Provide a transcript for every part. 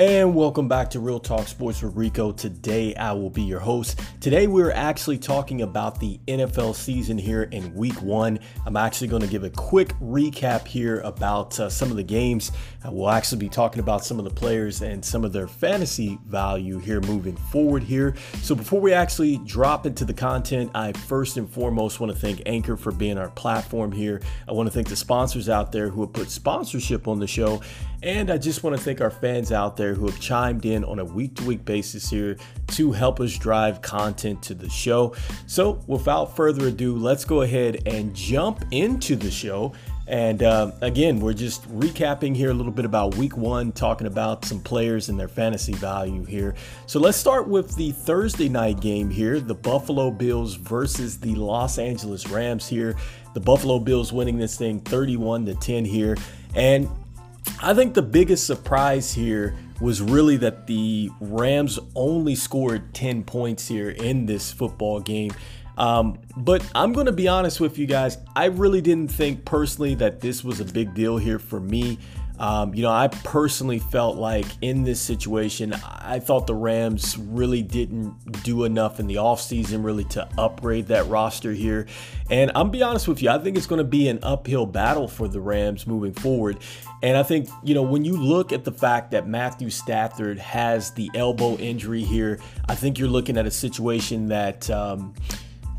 And welcome back to Real Talk Sports with Rico. Today I will be your host. Today we're actually talking about the NFL season here in week one. I'm actually going to give a quick recap here about uh, some of the games. We'll actually be talking about some of the players and some of their fantasy value here moving forward here. So before we actually drop into the content, I first and foremost want to thank Anchor for being our platform here. I want to thank the sponsors out there who have put sponsorship on the show. And I just want to thank our fans out there who have chimed in on a week to week basis here to help us drive content to the show. So, without further ado, let's go ahead and jump into the show. And uh, again, we're just recapping here a little bit about week one, talking about some players and their fantasy value here. So let's start with the Thursday night game here the Buffalo Bills versus the Los Angeles Rams here. The Buffalo Bills winning this thing 31 to 10 here. And I think the biggest surprise here was really that the Rams only scored 10 points here in this football game. Um, but I'm going to be honest with you guys. I really didn't think personally that this was a big deal here for me. Um, you know, I personally felt like in this situation, I thought the Rams really didn't do enough in the offseason really to upgrade that roster here. And I'm be honest with you, I think it's going to be an uphill battle for the Rams moving forward. And I think, you know, when you look at the fact that Matthew Stafford has the elbow injury here, I think you're looking at a situation that um,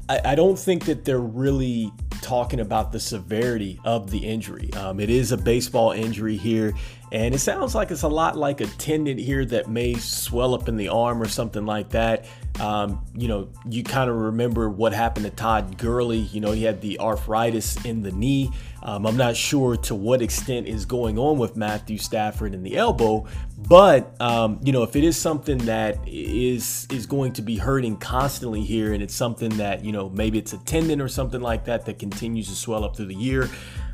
I, I don't think that they're really talking about the severity of the injury. Um, it is a baseball injury here, and it sounds like it's a lot like a tendon here that may swell up in the arm or something like that. Um, you know, you kind of remember what happened to Todd Gurley. You know, he had the arthritis in the knee. Um, I'm not sure to what extent is going on with Matthew Stafford in the elbow, but um, you know, if it is something that is is going to be hurting constantly here, and it's something that you know maybe it's a tendon or something like that that continues to swell up through the year,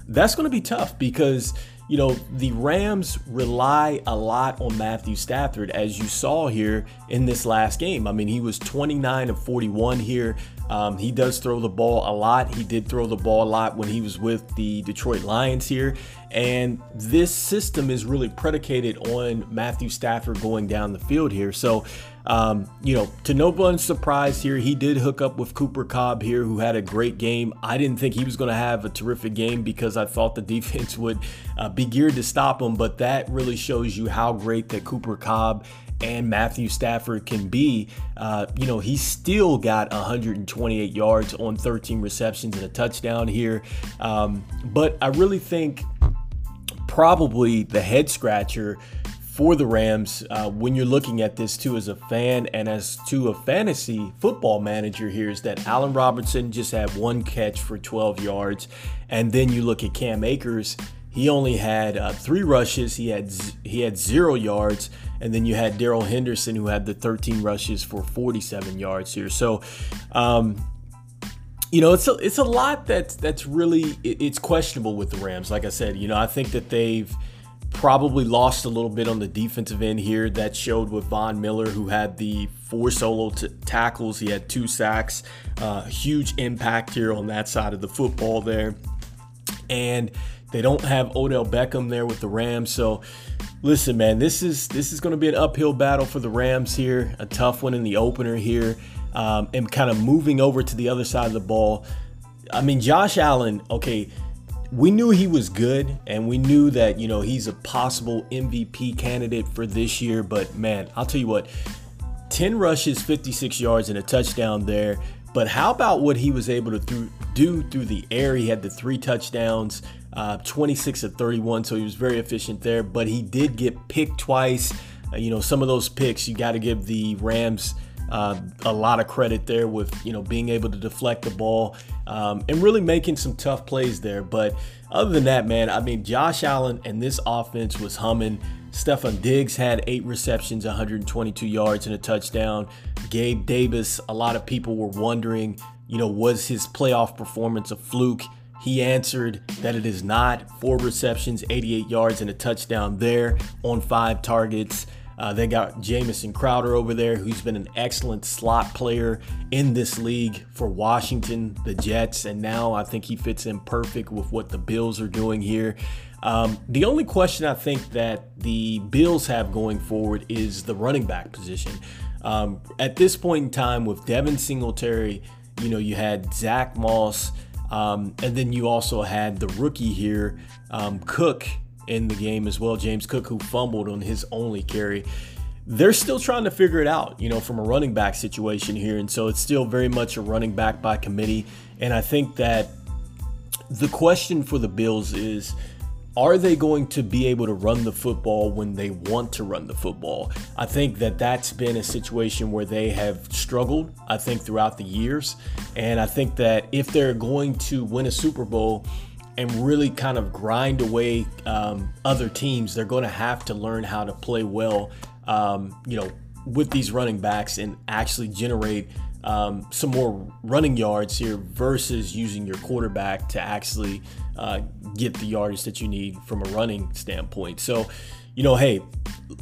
that's going to be tough because you know, the Rams rely a lot on Matthew Stafford, as you saw here in this last game. I mean, he was 29 of 41 here. Um, he does throw the ball a lot. He did throw the ball a lot when he was with the Detroit Lions here. And this system is really predicated on Matthew Stafford going down the field here. So, um, you know, to no one's surprise here, he did hook up with Cooper Kupp here, who had a great game. I didn't think he was going to have a terrific game because I thought the defense would uh, be geared to stop him. But that really shows you how great that Cooper Kupp and Matthew Stafford can be. Uh, you know, he still got 128 yards on 13 receptions and a touchdown here. Um, but I really think probably the head scratcher for the Rams uh, when you're looking at this too as a fan and as to a fantasy football manager here is that Allen Robinson just had one catch for 12 yards, and then you look at Cam Akers, he only had uh, three rushes, he had z- he had zero yards, and then you had Darrell Henderson who had the 13 rushes for 47 yards here. So. Um, you know, it's a, it's a lot that's that's really it's questionable with the Rams. Like I said, you know, I think that they've probably lost a little bit on the defensive end here. That showed with Von Miller, who had the four solo t- tackles. He had two sacks. Uh, huge impact here on that side of the football there. And they don't have Odell Beckham there with the Rams. So listen, man, this is this is going to be an uphill battle for the Rams here. A tough one in the opener here. Um, and kind of moving over to the other side of the ball. I mean, Josh Allen, okay, we knew he was good and we knew that, you know, he's a possible MVP candidate for this year. But man, I'll tell you what, 10 rushes, 56 yards, and a touchdown there. But how about what he was able to do through the air? He had the three touchdowns, uh, 26 of 31, so he was very efficient there. But he did get picked twice. Uh, you know, some of those picks, you got to give the Rams uh, a lot of credit there with you know being able to deflect the ball um, and really making some tough plays there. But other than that, man, I mean Josh Allen and this offense was humming. Stefon Diggs had eight receptions, 122 yards, and a touchdown. Gabe Davis, a lot of people were wondering, you know, was his playoff performance a fluke? He answered that it is not. Four receptions, 88 yards, and a touchdown there on five targets. Uh, they got Jamison Crowder over there, who's been an excellent slot player in this league for Washington, the Jets, and now I think he fits in perfect with what the Bills are doing here. Um, the only question I think that the Bills have going forward is the running back position. Um, at this point in time, with Devin Singletary, you know, you had Zach Moss, um, and then you also had the rookie here, um, Cook, in the game as well, James Cook, who fumbled on his only carry. They're still trying to figure it out, you know, from a running back situation here. And so it's still very much a running back by committee. And I think that the question for the Bills is are they going to be able to run the football when they want to run the football? I think that that's been a situation where they have struggled, I think, throughout the years. And I think that if they're going to win a Super Bowl and really kind of grind away um, other teams, they're going to have to learn how to play well, um, you know, with these running backs and actually generate um, some more running yards here versus using your quarterback to actually uh, get the yardage that you need from a running standpoint. So, you know, hey,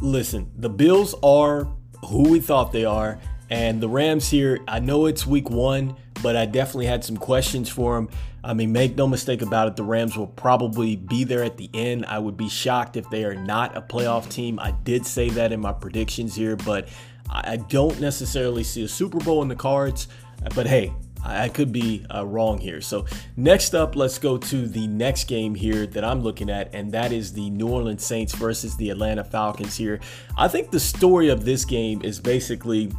listen, the Bills are who we thought they are. And the Rams here, I know it's week one, but I definitely had some questions for them. I mean, make no mistake about it, the Rams will probably be there at the end. I would be shocked if they are not a playoff team. I did say that in my predictions here, but I don't necessarily see a Super Bowl in the cards. But hey, I could be uh, wrong here. So, next up, let's go to the next game here that I'm looking at, and that is the New Orleans Saints versus the Atlanta Falcons here. I think the story of this game is basically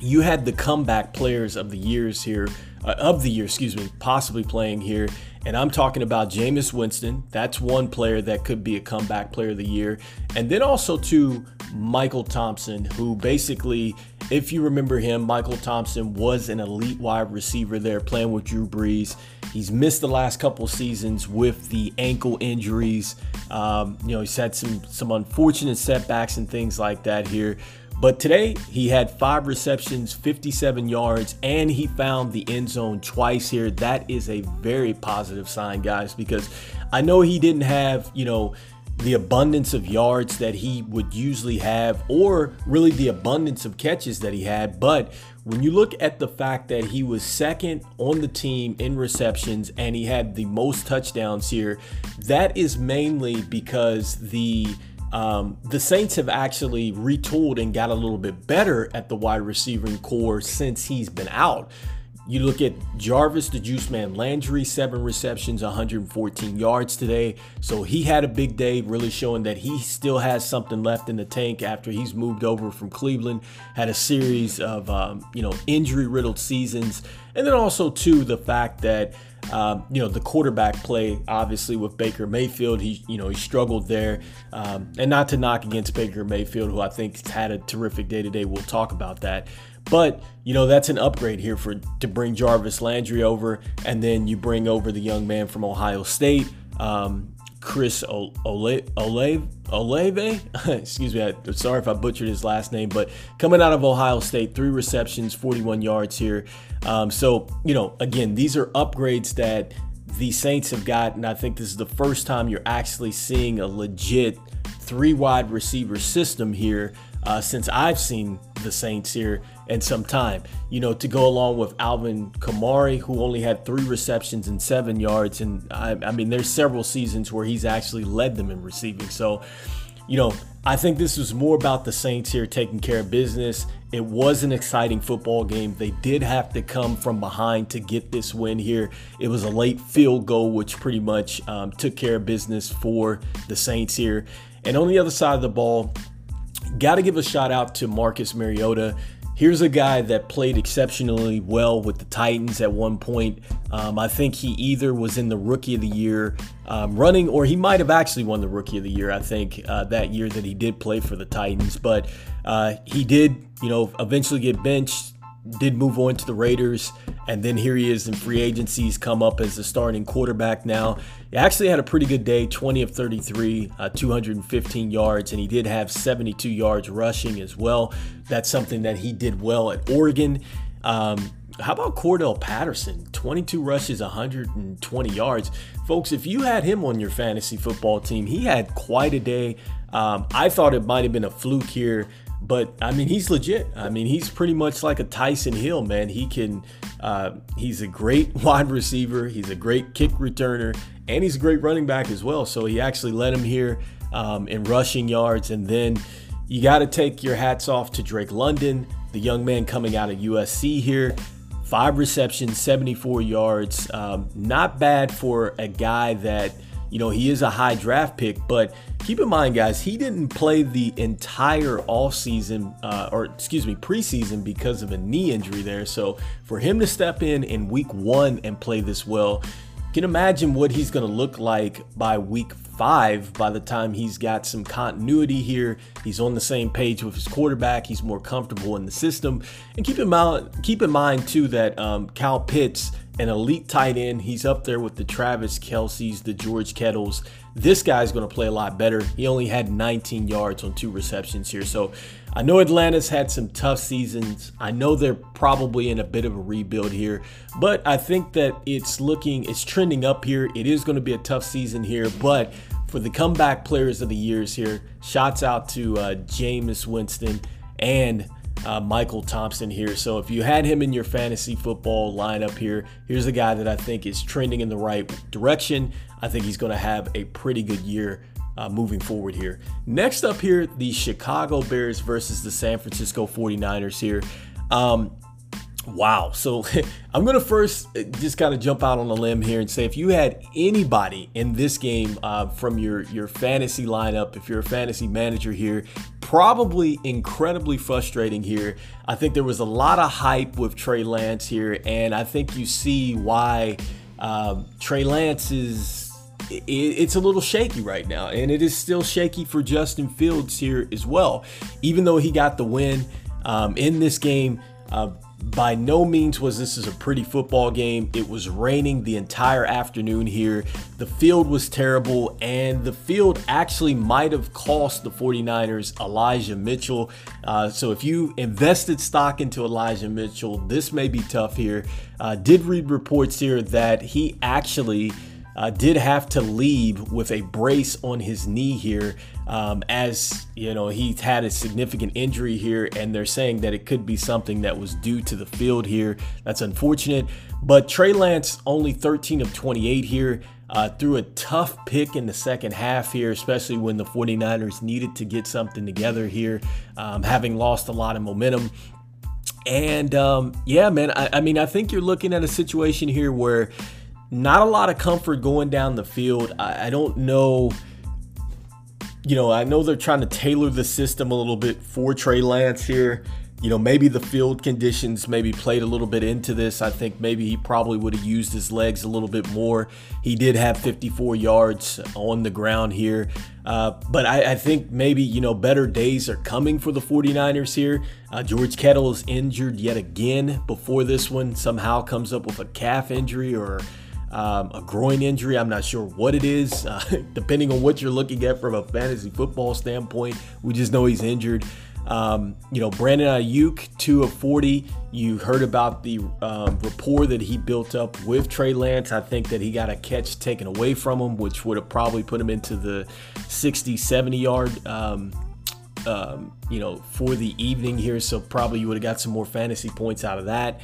you had the comeback players of the years here, uh, of the year, excuse me, possibly playing here. And I'm talking about Jameis Winston. That's one player that could be a comeback player of the year. And then also to Michael Thompson, who basically, if you remember him, Michael Thompson was an elite wide receiver there playing with Drew Brees. He's missed the last couple seasons with the ankle injuries. Um, you know, he's had some some unfortunate setbacks and things like that here. But today he had five receptions, 57 yards, and he found the end zone twice here. That is a very positive sign, guys, because I know he didn't have, you know, the abundance of yards that he would usually have, or really the abundance of catches that he had. But when you look at the fact that he was second on the team in receptions and he had the most touchdowns here, that is mainly because the um, the Saints have actually retooled and got a little bit better at the wide receiving core since he's been out. You look at Jarvis, the Juice Man Landry, seven receptions, 114 yards today. So he had a big day, really showing that he still has something left in the tank after he's moved over from Cleveland. Had a series of um, you know injury riddled seasons, and then also too the fact that um, you know the quarterback play obviously with Baker Mayfield he you know he struggled there. Um, and not to knock against Baker Mayfield who I think has had a terrific day today. We'll talk about that. But you know that's an upgrade here for to bring Jarvis Landry over and then you bring over the young man from Ohio State. Um, Chris Olave, Olave, excuse me, I'm sorry if I butchered his last name, but coming out of Ohio State, three receptions, 41 yards here. Um, so, you know, again, these are upgrades that the Saints have gotten. I think this is the first time you're actually seeing a legit three wide receiver system here uh, since I've seen the Saints here in some time. You know, to go along with Alvin Kamara, who only had three receptions and seven yards. And I, I mean, there's several seasons where he's actually led them in receiving. So, you know, I think this was more about the Saints here taking care of business. It was an exciting football game. They did have to come from behind to get this win here. It was a late field goal, which pretty much um, took care of business for the Saints here. And on the other side of the ball, got to give a shout out to Marcus Mariota. Here's a guy that played exceptionally well with the Titans at one point. Um, I think he either was in the Rookie of the Year um, running, or he might have actually won the Rookie of the Year. I think uh, that year that he did play for the Titans, but uh, he did, you know, eventually get benched did move on to the Raiders, and then here he is in free agencies, come up as a starting quarterback now. He actually had a pretty good day 20 of 33, uh, 215 yards, and he did have 72 yards rushing as well. That's something that he did well at Oregon. Um, how about Cordarrelle Patterson? 22 rushes, 120 yards. Folks, if you had him on your fantasy football team, he had quite a day. Um, I thought it might have been a fluke here, but I mean, he's legit. I mean, he's pretty much like a Taysom Hill, man. He can, uh, he's a great wide receiver, he's a great kick returner, and he's a great running back as well. So he actually led him here um, in rushing yards. And then you got to take your hats off to Drake London, the young man coming out of USC here. Five receptions, 74 yards. Um, not bad for a guy that, you know, he is a high draft pick, but keep in mind, guys, he didn't play the entire off season, uh, or excuse me, preseason because of a knee injury there. So for him to step in in week one and play this well, can imagine what he's going to look like by week five by the time he's got some continuity here. He's on the same page with his quarterback. He's more comfortable in the system. And keep in mind, keep in mind too that um, Kyle Pitts, an elite tight end, he's up there with the Travis Kelce's, the George Kittles. This guy's going to play a lot better. He only had 19 yards on two receptions here. So I know Atlanta's had some tough seasons. I know they're probably in a bit of a rebuild here, but I think that it's looking, it's trending up here. It is going to be a tough season here, but for the comeback players of the years here, shots out to uh, Jameis Winston and uh, Michael Thompson here. So if you had him in your fantasy football lineup here, here's a guy that I think is trending in the right direction. I think he's going to have a pretty good year uh, moving forward here. Next up here, the Chicago Bears versus the San Francisco 49ers here. Um, wow. So I'm going to first uh, just kind of jump out on a limb here and say if you had anybody in this game uh, from your, your fantasy lineup, if you're a fantasy manager here, probably incredibly frustrating here. I think there was a lot of hype with Trey Lance here, and I think you see why um, Trey Lance is it's a little shaky right now, and it is still shaky for Justin Fields here as well. Even though he got the win um, in this game, uh, by no means was this is a pretty football game. It was raining the entire afternoon here. The field was terrible, and the field actually might have cost the 49ers Elijah Mitchell. Uh, so if you invested stock into Elijah Mitchell, this may be tough here. Uh, did read reports here that he actually uh, did have to leave with a brace on his knee here, um, as you know he's had a significant injury here, and they're saying that it could be something that was due to the field here. That's unfortunate. But Trey Lance only 13 of 28 here. Uh, threw a tough pick in the second half here, especially when the 49ers needed to get something together here, um, having lost a lot of momentum. And um, yeah, man, I, I mean, I think you're looking at a situation here where not a lot of comfort going down the field. I, I don't know. You know, I know they're trying to tailor the system a little bit for Trey Lance here. You know, maybe the field conditions maybe played a little bit into this. I think maybe he probably would have used his legs a little bit more. He did have 54 yards on the ground here. Uh, but I, I, think maybe, you know, better days are coming for the 49ers here. Uh, George Kittle is injured yet again before this one. Somehow comes up with a calf injury or um, a groin injury. I'm not sure what it is, uh, depending on what you're looking at from a fantasy football standpoint. We just know he's injured. Um, you know, Brandon Aiyuk, two of 40. You heard about the um, rapport that he built up with Trey Lance. I think that he got a catch taken away from him, which would have probably put him into the 60, 70 yard, um, um, you know, for the evening here. So probably you would have got some more fantasy points out of that.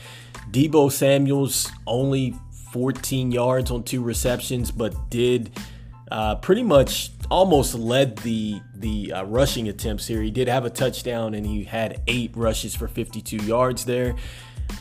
Deebo Samuels only 14 yards on two receptions, but did uh, pretty much almost led the the uh, rushing attempts here. He did have a touchdown and he had eight rushes for 52 yards there.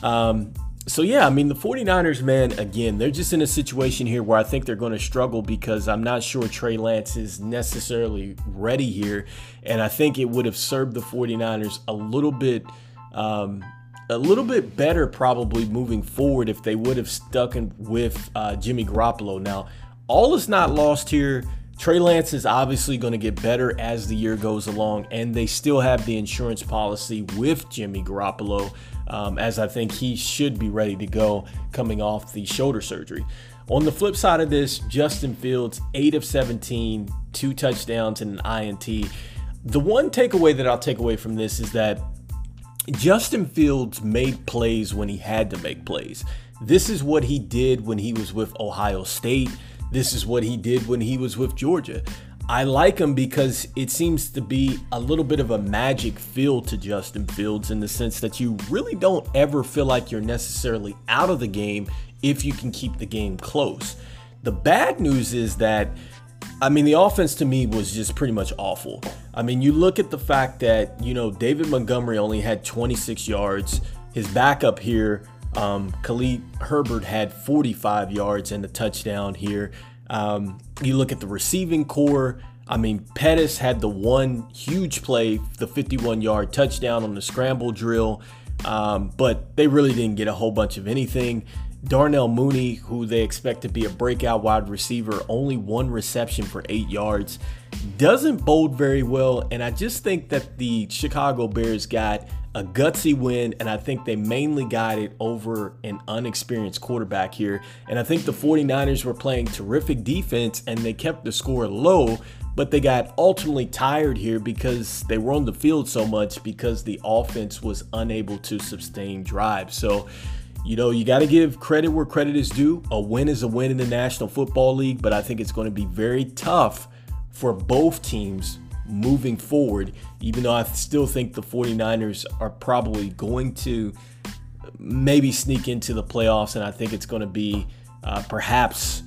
Um, so yeah, I mean the 49ers, man, again, they're just in a situation here where I think they're going to struggle because I'm not sure Trey Lance is necessarily ready here, and I think it would have served the 49ers a little bit. Um, a little bit better probably moving forward if they would have stuck in with uh, Jimmy Garoppolo. Now, all is not lost here. Trey Lance is obviously going to get better as the year goes along, and they still have the insurance policy with Jimmy Garoppolo, um, as I think he should be ready to go coming off the shoulder surgery. On the flip side of this, Justin Fields, 8 of 17, two touchdowns and an INT. The one takeaway that I'll take away from this is that Justin Fields made plays when he had to make plays. This is what he did when he was with Ohio State. This is what he did when he was with Georgia. I like him because it seems to be a little bit of a magic feel to Justin Fields in the sense that you really don't ever feel like you're necessarily out of the game if you can keep the game close. The bad news is that, I mean, the offense to me was just pretty much awful. I mean, you look at the fact that, you know, David Montgomery only had 26 yards. His backup here, um, Khalil Herbert, had 45 yards and a touchdown here. Um, you look at the receiving core. I mean, Pettis had the one huge play, the 51 yard touchdown on the scramble drill, um, but they really didn't get a whole bunch of anything. Darnell Mooney, who they expect to be a breakout wide receiver, only one reception for eight yards, doesn't bode very well. And I just think that the Chicago Bears got a gutsy win, and I think they mainly got it over an unexperienced quarterback here. And I think the 49ers were playing terrific defense and they kept the score low, but they got ultimately tired here because they were on the field so much because the offense was unable to sustain drives. So, you know, you got to give credit where credit is due. A win is a win in the National Football League, but I think it's going to be very tough for both teams moving forward, even though I still think the 49ers are probably going to maybe sneak into the playoffs, and I think it's going to be uh, perhaps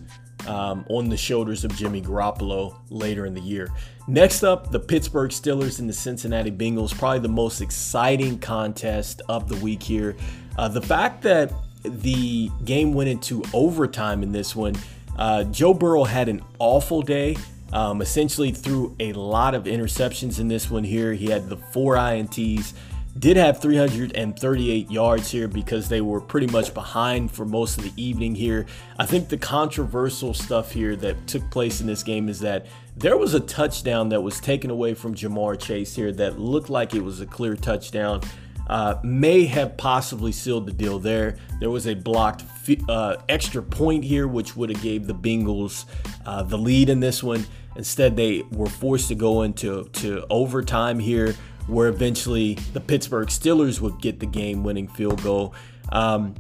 um, on the shoulders of Jimmy Garoppolo later in the year. Next up, the Pittsburgh Steelers and the Cincinnati Bengals, probably the most exciting contest of the week here. Uh, the fact that the game went into overtime in this one, uh, Joe Burrow had an awful day. Um, essentially, threw a lot of interceptions in this one here. He had the four INTs, did have 338 yards here because they were pretty much behind for most of the evening here. I think the controversial stuff here that took place in this game is that there was a touchdown that was taken away from Ja'Marr Chase here that looked like it was a clear touchdown. Uh, may have possibly sealed the deal there. There was a blocked uh, extra point here, which would have gave the Bengals uh, the lead in this one. Instead, they were forced to go into to overtime here, where eventually the Pittsburgh Steelers would get the game-winning field goal. Um,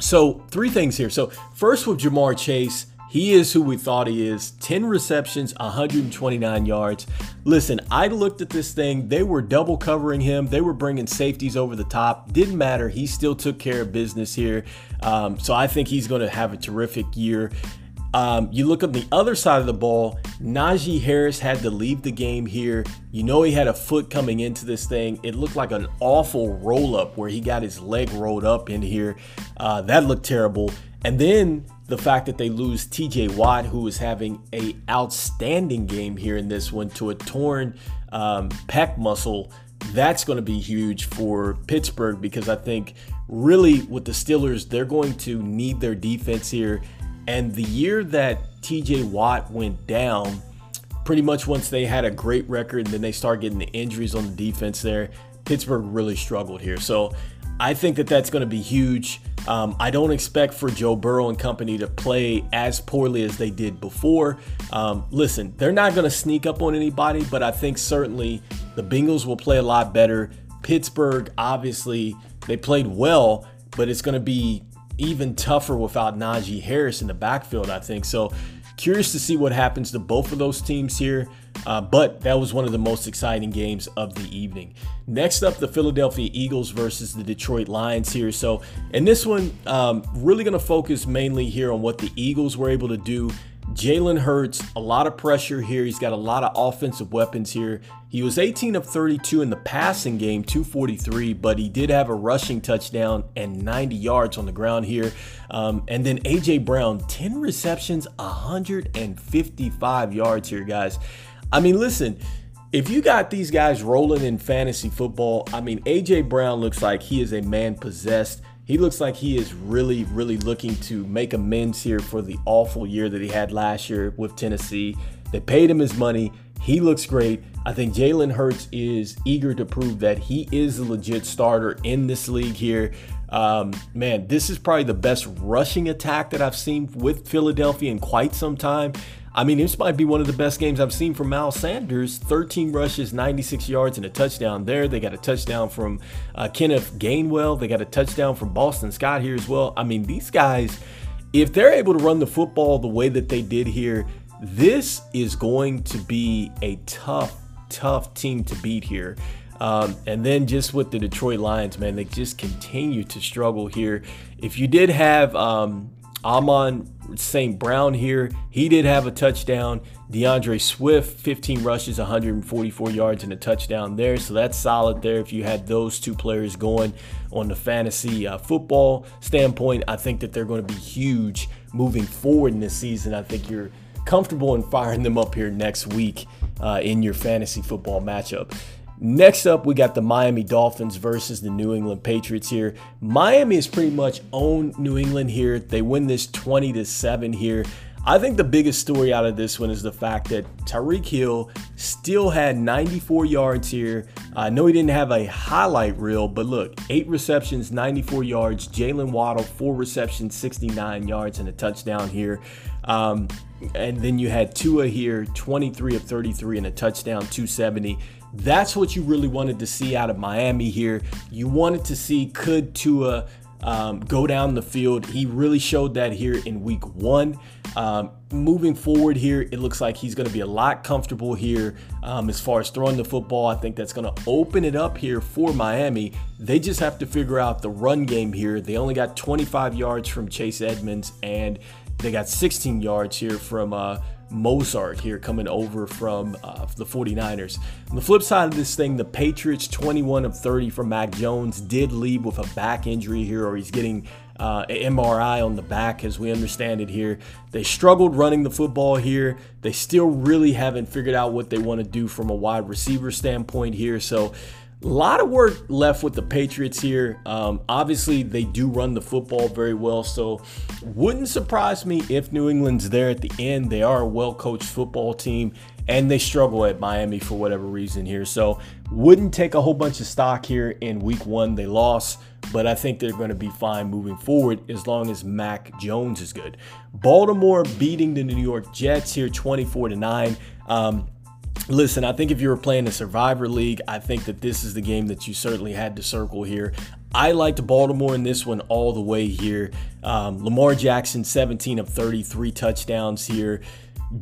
so three things here. So first with Ja'Marr Chase. He is who we thought he is 10 receptions, 129 yards. Listen, I looked at this thing. They were double covering him, they were bringing safeties over the top. Didn't matter. He still took care of business here. Um, so I think he's going to have a terrific year. Um, you look on the other side of the ball, Najee Harris had to leave the game here. You know, he had a foot coming into this thing. It looked like an awful roll up where he got his leg rolled up in here. Uh, that looked terrible. And then the fact that they lose TJ Watt, who is having a outstanding game here in this one, to a torn um, pec muscle, that's going to be huge for Pittsburgh because I think really with the Steelers, they're going to need their defense here. And the year that TJ Watt went down, pretty much once they had a great record and then they start getting the injuries on the defense there, Pittsburgh really struggled here. So I think that that's going to be huge. Um, I don't expect for Joe Burrow and company to play as poorly as they did before. Um, listen, they're not going to sneak up on anybody, but I think certainly the Bengals will play a lot better. Pittsburgh, obviously, they played well, but it's going to be even tougher without Najee Harris in the backfield, I think. So, curious to see what happens to both of those teams here. Uh, but that was one of the most exciting games of the evening. Next up, the Philadelphia Eagles versus the Detroit Lions here. So, in this one, um, really going to focus mainly here on what the Eagles were able to do Jalen Hurts, a lot of pressure here. He's got a lot of offensive weapons here. He was 18 of 32 in the passing game, 243, but he did have a rushing touchdown and 90 yards on the ground here. Um, and then A.J. Brown, 10 receptions, 155 yards here, guys. I mean, listen, if you got these guys rolling in fantasy football, I mean, A.J. Brown looks like he is a man possessed. He looks like he is really, really looking to make amends here for the awful year that he had last year with Tennessee. They paid him his money. He looks great. I think Jalen Hurts is eager to prove that he is a legit starter in this league here. Um, man, this is probably the best rushing attack that I've seen with Philadelphia in quite some time. I mean, this might be one of the best games I've seen from Miles Sanders. 13 rushes, 96 yards, and a touchdown there. They got a touchdown from uh, Kenneth Gainwell. They got a touchdown from Boston Scott here as well. I mean, these guys, if they're able to run the football the way that they did here, this is going to be a tough, tough team to beat here. Um, and then just with the Detroit Lions, man, they just continue to struggle here. If you did have um, Amon St. Brown here, he did have a touchdown. D'Andre Swift, 15 rushes, 144 yards, and a touchdown there. So that's solid there. If you had those two players going on the fantasy uh, football standpoint, I think that they're going to be huge moving forward in this season. I think you're comfortable in firing them up here next week uh, in your fantasy football matchup. Next up, we got the Miami Dolphins versus the New England Patriots here. Miami has pretty much owned New England here. They win this 20 to 7 here. I think the biggest story out of this one is the fact that Tyreek Hill still had 94 yards here. I know he didn't have a highlight reel, but look, eight receptions, 94 yards. Jaylen Waddle, four receptions, 69 yards, and a touchdown here. Um, and then you had Tua here, 23 of 33 and a touchdown, 270. That's what you really wanted to see out of Miami here. You wanted to see could Tua um, go down the field. He really showed that here in week one. Um, moving forward here, it looks like he's going to be a lot comfortable here um, as far as throwing the football. I think that's going to open it up here for Miami. They just have to figure out the run game here. They only got 25 yards from Chase Edmonds, and they got 16 yards here from uh, Mostert here coming over from uh, the 49ers. On the flip side of this thing, the Patriots 21 of 30 from Mac Jones did leave with a back injury here, or he's getting uh, an MRI on the back, as we understand it here. They struggled running the football here. They still really haven't figured out what they want to do from a wide receiver standpoint here. So, a lot of work left with the Patriots here. Um, obviously, they do run the football very well, so wouldn't surprise me if New England's there at the end. They are a well coached football team, and they struggle at Miami for whatever reason here. So, wouldn't take a whole bunch of stock here in week one. They lost, but I think they're going to be fine moving forward as long as Mac Jones is good. Baltimore beating the New York Jets here 24 to 9. Um, Listen, I think if you were playing a Survivor League, I think that this is the game that you certainly had to circle here. I liked Baltimore in this one all the way here. Um, Lamar Jackson, 17 of 33 touchdowns here.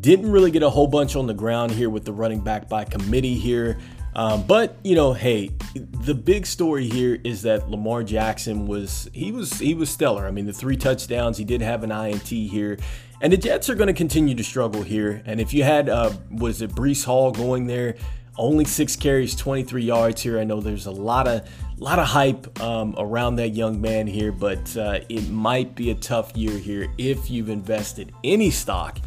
Didn't really get a whole bunch on the ground here with the running back by committee here. Um, but you know, hey, the big story here is that Lamar Jackson was he was he was stellar. I mean, the three touchdowns, he did have an INT here, and the Jets are going to continue to struggle here. And if you had uh, was it Breece Hall going there, only six carries, 23 yards here. I know there's a lot of lot of hype um, around that young man here, but uh, it might be a tough year here if you've invested any stock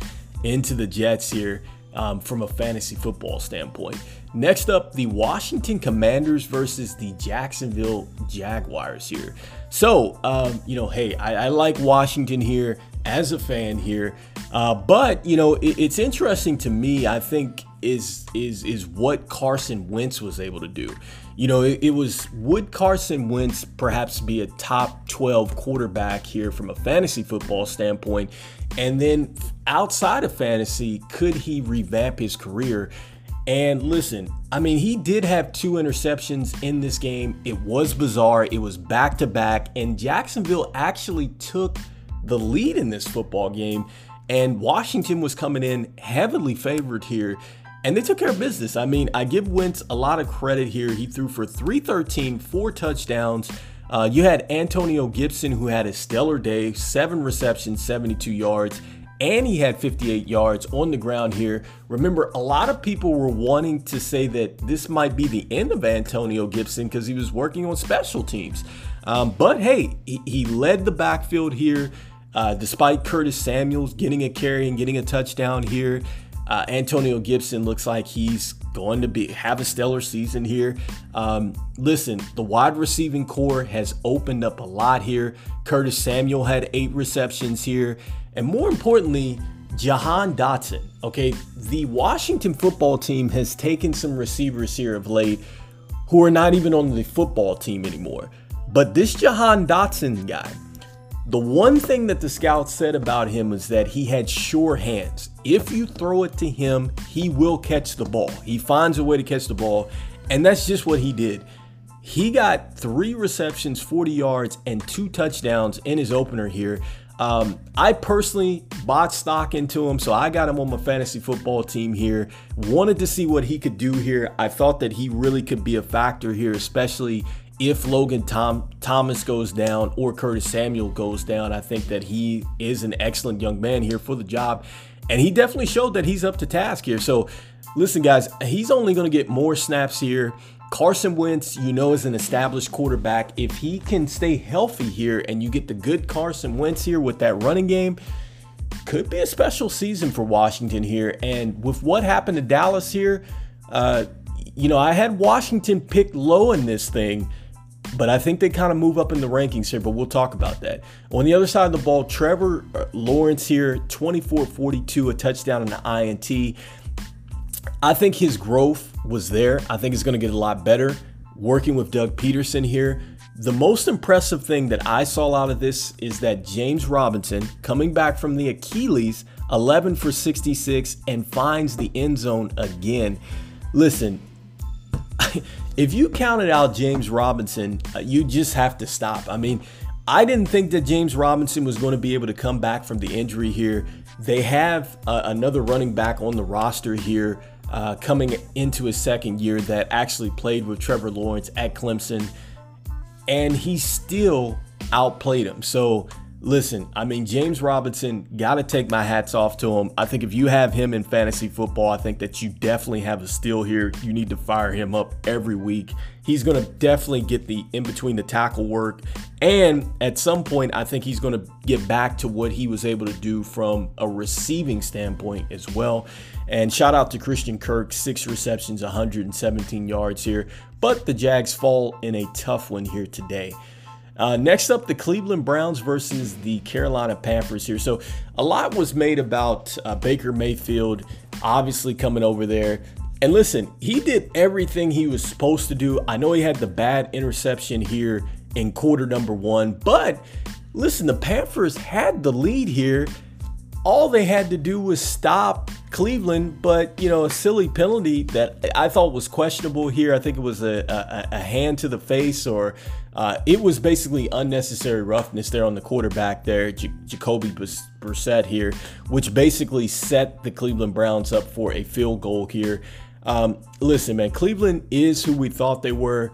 into the Jets here um, from a fantasy football standpoint. Next up, the Washington Commanders versus the Jacksonville Jaguars here. So, um, you know, hey, I, I, like Washington here as a fan here, uh, but you know, it, it's interesting to me. I think is is is what Carson Wentz was able to do. You know, it, it, was would Carson Wentz perhaps be a top 12 quarterback here from a fantasy football standpoint? And then outside of fantasy, could he revamp his career? And listen, I mean, he did have two interceptions in this game. It was bizarre. It was back to back, and Jacksonville actually took the lead in this football game. And Washington was coming in heavily favored here and they took care of business. I mean, I give Wentz a lot of credit here. He threw for 313, four touchdowns. Uh, you had Antonio Gibson, who had a stellar day, seven receptions, 72 yards, and he had 58 yards on the ground here. Remember, a lot of people were wanting to say that this might be the end of Antonio Gibson because he was working on special teams. Um, but hey, he, he, led the backfield here. Uh, despite Curtis Samuels getting a carry and getting a touchdown here, uh, Antonio Gibson looks like he's going to be have a stellar season here. Um, listen, the wide receiving core has opened up a lot here. Curtis Samuel had eight receptions here, and more importantly, Jahan Dotson. Okay, the Washington football team has taken some receivers here of late who are not even on the football team anymore. But this Jahan Dotson guy, the one thing that the scouts said about him is that he had sure hands. If you throw it to him, he will catch the ball. He finds a way to catch the ball, and that's just what he did. He got three receptions, 40 yards, and two touchdowns in his opener here. Um, I personally bought stock into him, so I got him on my fantasy football team here. Wanted to see what he could do here. I thought that he really could be a factor here, especially if Logan Tom, Thomas goes down or Curtis Samuel goes down. I think that he is an excellent young man here for the job. And he definitely showed that he's up to task here. So, listen, guys, he's only going to get more snaps here. Carson Wentz, you know, is an established quarterback. If he can stay healthy here and you get the good Carson Wentz here with that running game, could be a special season for Washington here. And with what happened to Dallas here, uh, you know, I had Washington picked low in this thing, but I think they kind of move up in the rankings here, but we'll talk about that. On the other side of the ball, Trevor uh, Lawrence here, 24 42, a touchdown and an INT. I think his growth was there. I think he's going to get a lot better working with Doug Pederson here. The most impressive thing that I saw out of this is that James Robinson, coming back from the Achilles, 11 for 66, and finds the end zone again. Listen, if you counted out James Robinson, uh, you just have to stop. I mean, I didn't think that James Robinson was going to be able to come back from the injury here. They have uh, another running back on the roster here uh, coming into his second year that actually played with Trevor Lawrence at Clemson, and he still outplayed him. So, listen, I mean, James Robinson, got to take my hats off to him. I think if you have him in fantasy football, I think that you definitely have a steal here. You need to fire him up every week. He's going to definitely get the in between the tackle work. And at some point, I think he's going to get back to what he was able to do from a receiving standpoint as well. And shout out to Christian Kirk, six receptions, 117 yards here. But the Jags fall in a tough one here today. Uh, next up, the Cleveland Browns versus the Carolina Panthers here. So, a lot was made about uh, Baker Mayfield obviously coming over there. And listen, he did everything he was supposed to do. I know he had the bad interception here in quarter number one, but listen, the Panthers had the lead here. All they had to do was stop Cleveland, but you know, a silly penalty that I thought was questionable here. I think it was a, a, a hand to the face, or uh, it was basically unnecessary roughness there on the quarterback there, J- Jacoby Brissett here, which basically set the Cleveland Browns up for a field goal here. Um, listen, man, Cleveland is who we thought they were.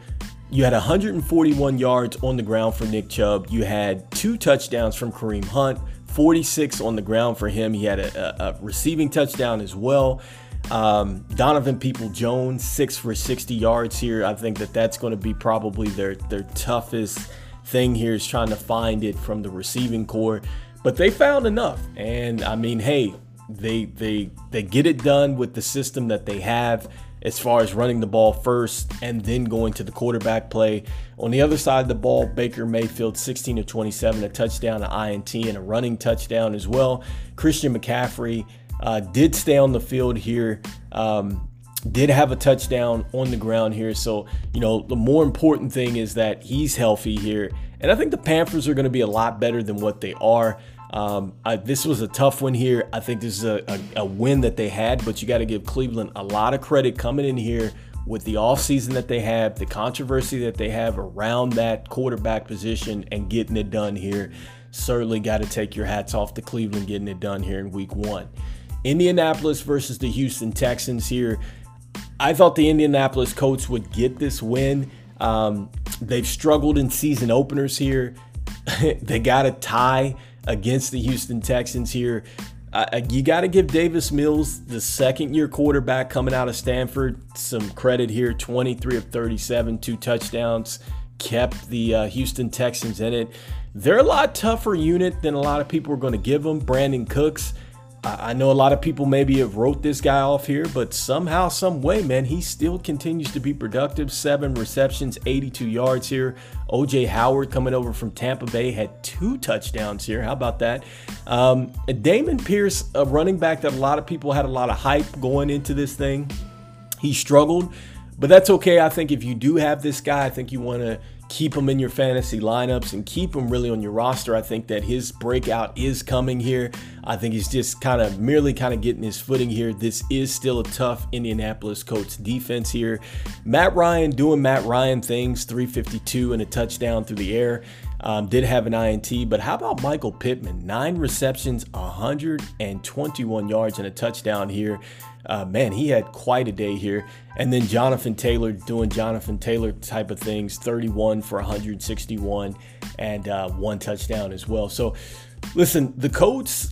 You had 141 yards on the ground for Nick Chubb. You had two touchdowns from Kareem Hunt. 46 on the ground for him. He had a, a, a receiving touchdown as well. Um, Donovan Peoples-Jones, six for 60 yards here. I think that that's going to be probably their, their toughest thing here is trying to find it from the receiving core. But they found enough. And I mean, hey, they they they get it done with the system that they have as far as running the ball first and then going to the quarterback play. On the other side of the ball, Baker Mayfield 16 to 27, a touchdown, an INT, and a running touchdown as well. Christian McCaffrey uh, did stay on the field here. Um, did have a touchdown on the ground here. So, you know, the more important thing is that he's healthy here. And I think the Panthers are going to be a lot better than what they are. Um, I, this was a tough one here. I think this is a, a, a win that they had, but you got to give Cleveland a lot of credit coming in here with the offseason that they have, the controversy that they have around that quarterback position, and getting it done here. Certainly got to take your hats off to Cleveland getting it done here in week one. Indianapolis versus the Houston Texans here. I thought the Indianapolis Colts would get this win. Um, they've struggled in season openers here. they got a tie against the Houston Texans here. Uh, you got to give Davis Mills, the second year quarterback coming out of Stanford, some credit here 23 of 37, two touchdowns, kept the uh, Houston Texans in it. They're a lot tougher unit than a lot of people are going to give them. Brandin Cooks I know a lot of people maybe have wrote this guy off here, but somehow, some way, man, he still continues to be productive. Seven receptions, 82 yards here. OJ Howard coming over from Tampa Bay had two touchdowns here. How about that? Um, Dameon Pierce, a running back that a lot of people had a lot of hype going into this thing. He struggled, but that's okay. I think if you do have this guy, I think you want to keep him in your fantasy lineups and keep him really on your roster. I think that his breakout is coming here. I think he's just kind of merely kind of getting his footing here. This is still a tough Indianapolis Colts defense here. Matt Ryan doing Matt Ryan things, 352 and a touchdown through the air. Um, did have an INT, but how about Michael Pittman? Nine receptions, 121 yards, and a touchdown here. Uh, man, he had quite a day here. And then Jonathan Taylor doing Jonathan Taylor type of things 31 for 161 and uh, one touchdown as well. So, listen, the Colts,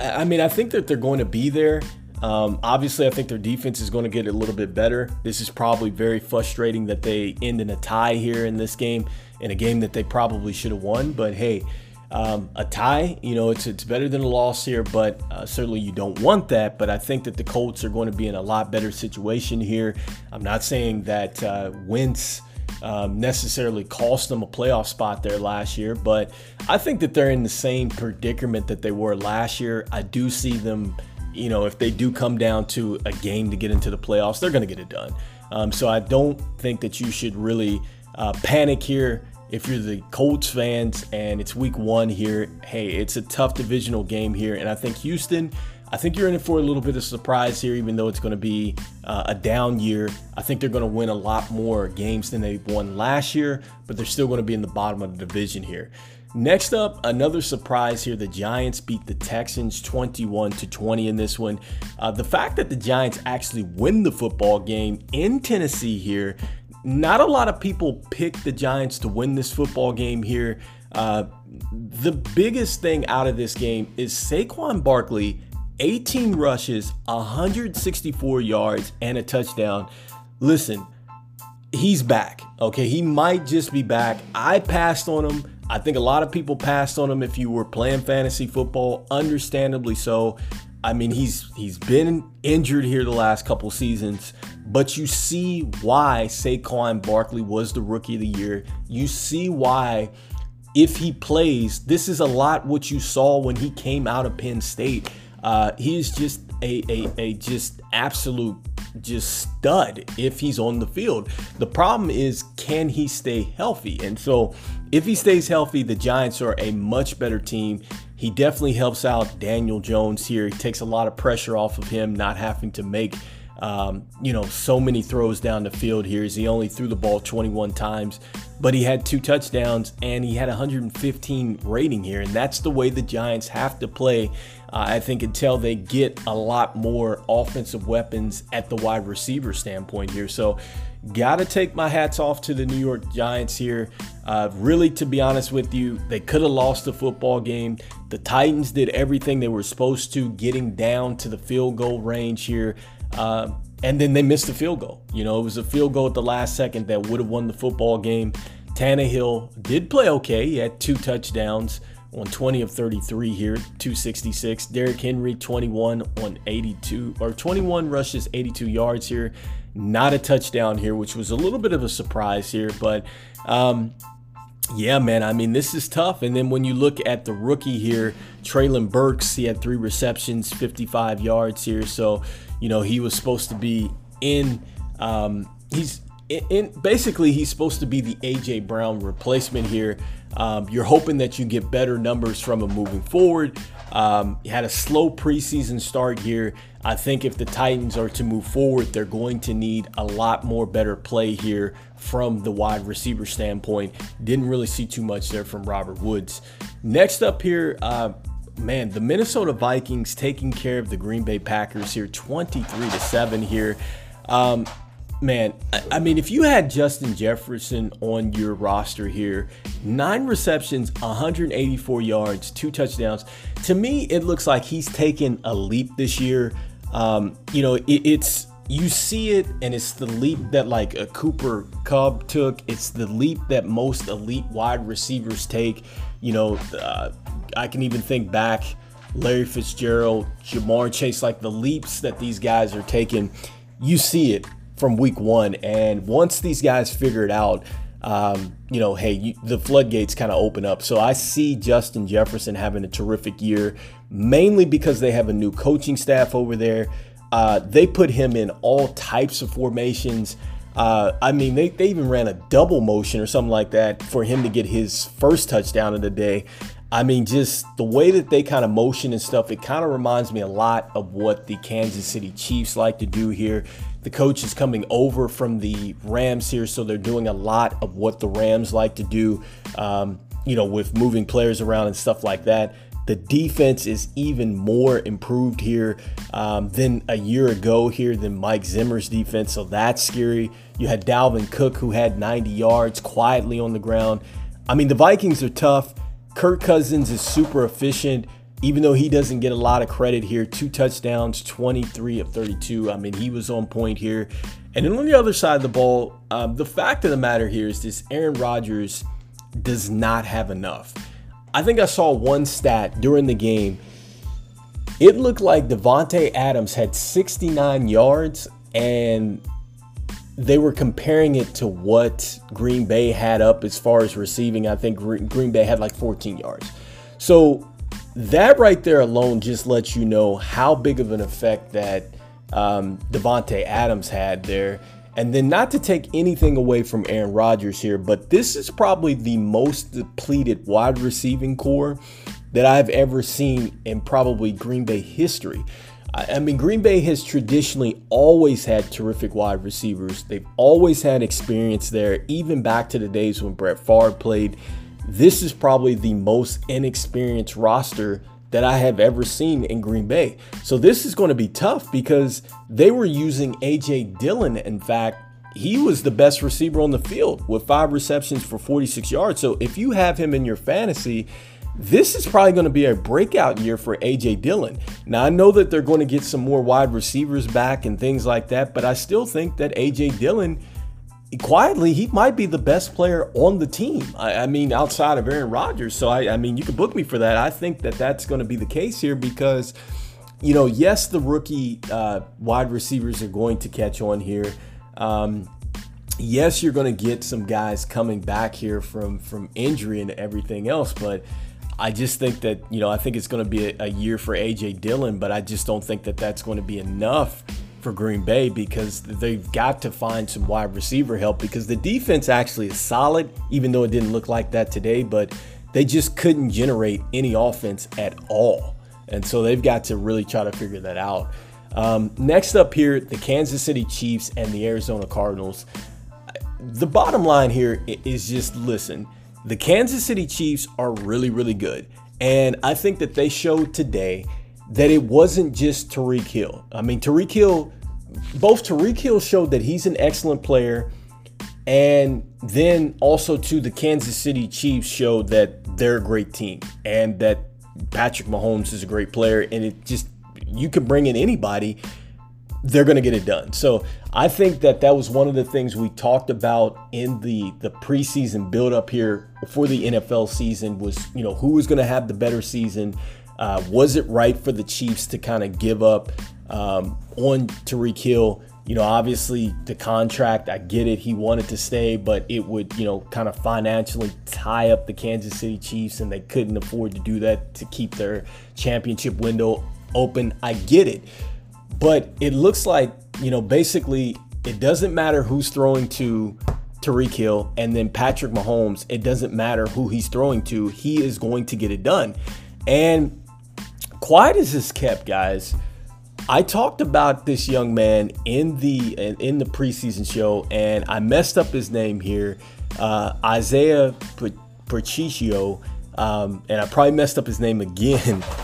I, I mean, I think that they're going to be there. Um, obviously, I think their defense is going to get a little bit better. This is probably very frustrating that they end in a tie here in this game, in a game that they probably should have won. But hey, um, a tie, you know, it's it's better than a loss here, but uh, certainly you don't want that. But I think that the Colts are going to be in a lot better situation here. I'm not saying that uh, Wentz. Um, necessarily cost them a playoff spot there last year, but I think that they're in the same predicament that they were last year. I do see them you know, if they do come down to a game to get into the playoffs, they're going to get it done. Um, so I don't think that you should really uh, panic here. If you're the Colts fans and it's week one here, hey, it's a tough divisional game here. And I think Houston, I think you're in it for a little bit of surprise here, even though it's going to be uh, a down year. I think they're going to win a lot more games than they won last year, but they're still going to be in the bottom of the division here. Next up, another surprise here. The Giants beat the Texans 21 to 20 in this one. Uh, the fact that the Giants actually win the football game in Tennessee here, not a lot of people pick the Giants to win this football game here. Uh, the biggest thing out of this game is Saquon Barkley, 18 rushes, 164 yards, and a touchdown. Listen, he's back. Okay, he might just be back. I passed on him I think a lot of people passed on him if you were playing fantasy football, understandably so. I mean, he's he's been injured here the last couple seasons, but you see why Saquon Barkley was the rookie of the year. You see why if he plays, this is a lot what you saw when he came out of Penn State. Uh, he is just a, a, a just absolute just stud if he's on the field. The problem is, can he stay healthy? And so, if he stays healthy, the Giants are a much better team. He definitely helps out Daniel Jones here. He takes a lot of pressure off of him, not having to make um, you know, so many throws down the field here. He only threw the ball 21 times, but he had two touchdowns and he had 115 rating here. And that's the way the Giants have to play, uh, I think, until they get a lot more offensive weapons at the wide receiver standpoint here. So, got to take my hats off to the New York Giants here. Uh, really, to be honest with you, they could have lost the football game. The Titans did everything they were supposed to, getting down to the field goal range here. Uh, and then they missed the field goal. You know, it was a field goal at the last second that would have won the football game. Tannehill did play okay. He had two touchdowns on 20 of 33 here, 266. Derrick Henry, 21 on 82, or 21 rushes, 82 yards here. Not a touchdown here, which was a little bit of a surprise here. But um, yeah, man, I mean, this is tough. And then when you look at the rookie here, Treylon Burks, he had three receptions, 55 yards here. So, you know, he was supposed to be in, um, he's in, basically, he's supposed to be the A.J. Brown replacement here. Um, you're hoping that you get better numbers from him moving forward. Um, had a slow preseason start here. I think if the Titans are to move forward, they're going to need a lot more better play here from the wide receiver standpoint. Didn't really see too much there from Robert Woods. Next up here, uh, man, the Minnesota Vikings taking care of the Green Bay Packers here, 23 to 7 here. Um, man, I mean, if you had Justin Jefferson on your roster here, nine receptions, 184 yards, two touchdowns, to me, it looks like he's taken a leap this year. Um, you know, it, it's you see it, and it's the leap that like a Cooper Kupp took. It's the leap that most elite wide receivers take. You know, uh, I can even think back. Larry Fitzgerald, Ja'Marr Chase, like the leaps that these guys are taking, you see it from week one. And once these guys figure it out, um, you know, hey, you, the floodgates kind of open up. So I see Justin Jefferson having a terrific year, mainly because they have a new coaching staff over there. Uh, they put him in all types of formations. Uh, I mean, they, they even ran a double motion or something like that for him to get his first touchdown of the day. I mean, just the way that they kind of motion and stuff, it kind of reminds me a lot of what the Kansas City Chiefs like to do here. The coach is coming over from the Rams here, so they're doing a lot of what the Rams like to do, um, you know, with moving players around and stuff like that. The defense is even more improved here um, than a year ago here than Mike Zimmer's defense, so that's scary. You had Dalvin Cook who had 90 yards quietly on the ground. I mean, the Vikings are tough. Kirk Cousins is super efficient, even though he doesn't get a lot of credit here. Two touchdowns, 23 of 32. I mean, he was on point here. And then on the other side of the ball, um, the fact of the matter here is this Aaron Rodgers does not have enough. I think I saw one stat during the game. It looked like Davante Adams had 69 yards and they were comparing it to what Green Bay had up as far as receiving. I think Green Bay had like 14 yards. So that right there alone just lets you know how big of an effect that um, Davante Adams had there. And then not to take anything away from Aaron Rodgers here, but this is probably the most depleted wide receiving corps that I've ever seen in probably Green Bay history. I mean, Green Bay has traditionally always had terrific wide receivers. They've always had experience there, even back to the days when Brett Favre played. This is probably the most inexperienced roster that I have ever seen in Green Bay. So this is going to be tough because they were using AJ Dillon. In fact, he was the best receiver on the field with five receptions for 46 yards. So if you have him in your fantasy, this is probably going to be a breakout year for AJ Dillon. Now, I know that they're going to get some more wide receivers back and things like that, but I still think that AJ Dillon, quietly, he might be the best player on the team. I, I mean, outside of Aaron Rodgers. So, I, I mean, you can book me for that. I think that that's going to be the case here because, you know, yes, the rookie uh, wide receivers are going to catch on here. Um, yes, you're going to get some guys coming back here from from injury and everything else, but I just think that, you know, I think it's going to be a, a year for A.J. Dillon, but I just don't think that that's going to be enough for Green Bay because they've got to find some wide receiver help because the defense actually is solid, even though it didn't look like that today, but they just couldn't generate any offense at all. And so they've got to really try to figure that out. Um, next up here, the Kansas City Chiefs and the Arizona Cardinals. The bottom line here is just listen, the Kansas City Chiefs are really, really good. And I think that they showed today that it wasn't just Tyreek Hill. I mean, Tyreek Hill, both Tyreek Hill showed that he's an excellent player, and then also to the Kansas City Chiefs showed that they're a great team and that Patrick Mahomes is a great player. And it just, you can bring in anybody they're going to get it done. So I think that that was one of the things we talked about in the the preseason build up here for the NFL season was you know who was going to have the better season. Uh, was it right for the Chiefs to kind of give up um, on Tyreek Hill? You know, obviously the contract, I get it. He wanted to stay, but it would, you know, kind of financially tie up the Kansas City Chiefs, and they couldn't afford to do that to keep their championship window open. I get it. But it looks like, you know, basically it doesn't matter who's throwing to Tyreek Hill and then Patrick Mahomes. It doesn't matter who he's throwing to. He is going to get it done. And quiet as is kept, guys. I talked about this young man in the in the preseason show, and I messed up his name here, uh, Isaiah Pacheco, um, and I probably messed up his name again.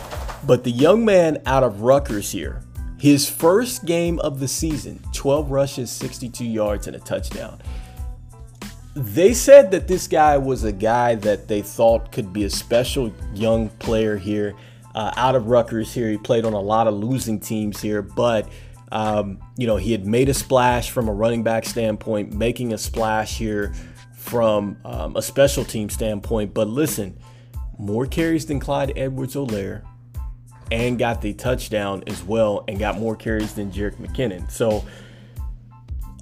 But the young man out of Rutgers here, his first game of the season 12 rushes, 62 yards, and a touchdown. They said that this guy was a guy that they thought could be a special young player here uh, out of Rutgers here. He played on a lot of losing teams here, but um, you know, he had made a splash from a running back standpoint, making a splash here from um, a special team standpoint. But listen, more carries than Clyde Edwards Helaire and got the touchdown as well and got more carries than Jerick McKinnon. So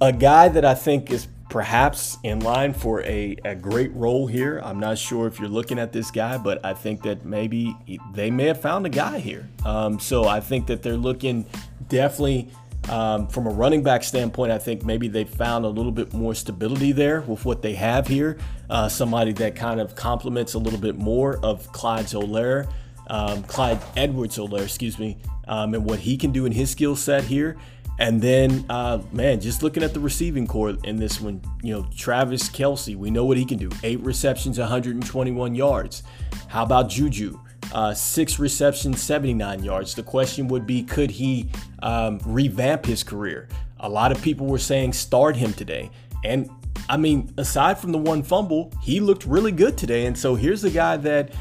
a guy that I think is perhaps in line for a, a great role here. I'm not sure if you're looking at this guy, but I think that maybe they may have found a guy here. Um, so I think that they're looking definitely Um, from a running back standpoint, I think maybe they found a little bit more stability there with what they have here. Uh, somebody that kind of complements a little bit more of Clyde Zolaire, um, Clyde Edwards Zolaire, excuse me, um, and what he can do in his skill set here. And then, uh, man, just looking at the receiving corps in this one, you know, Travis Kelce, we know what he can do. Eight receptions, 121 yards. How about Juju? Uh, six receptions, 79 yards. The question would be could he um, revamp his career? A lot of people were saying start him today. And I mean, aside from the one fumble, he looked really good today. And so here's a guy that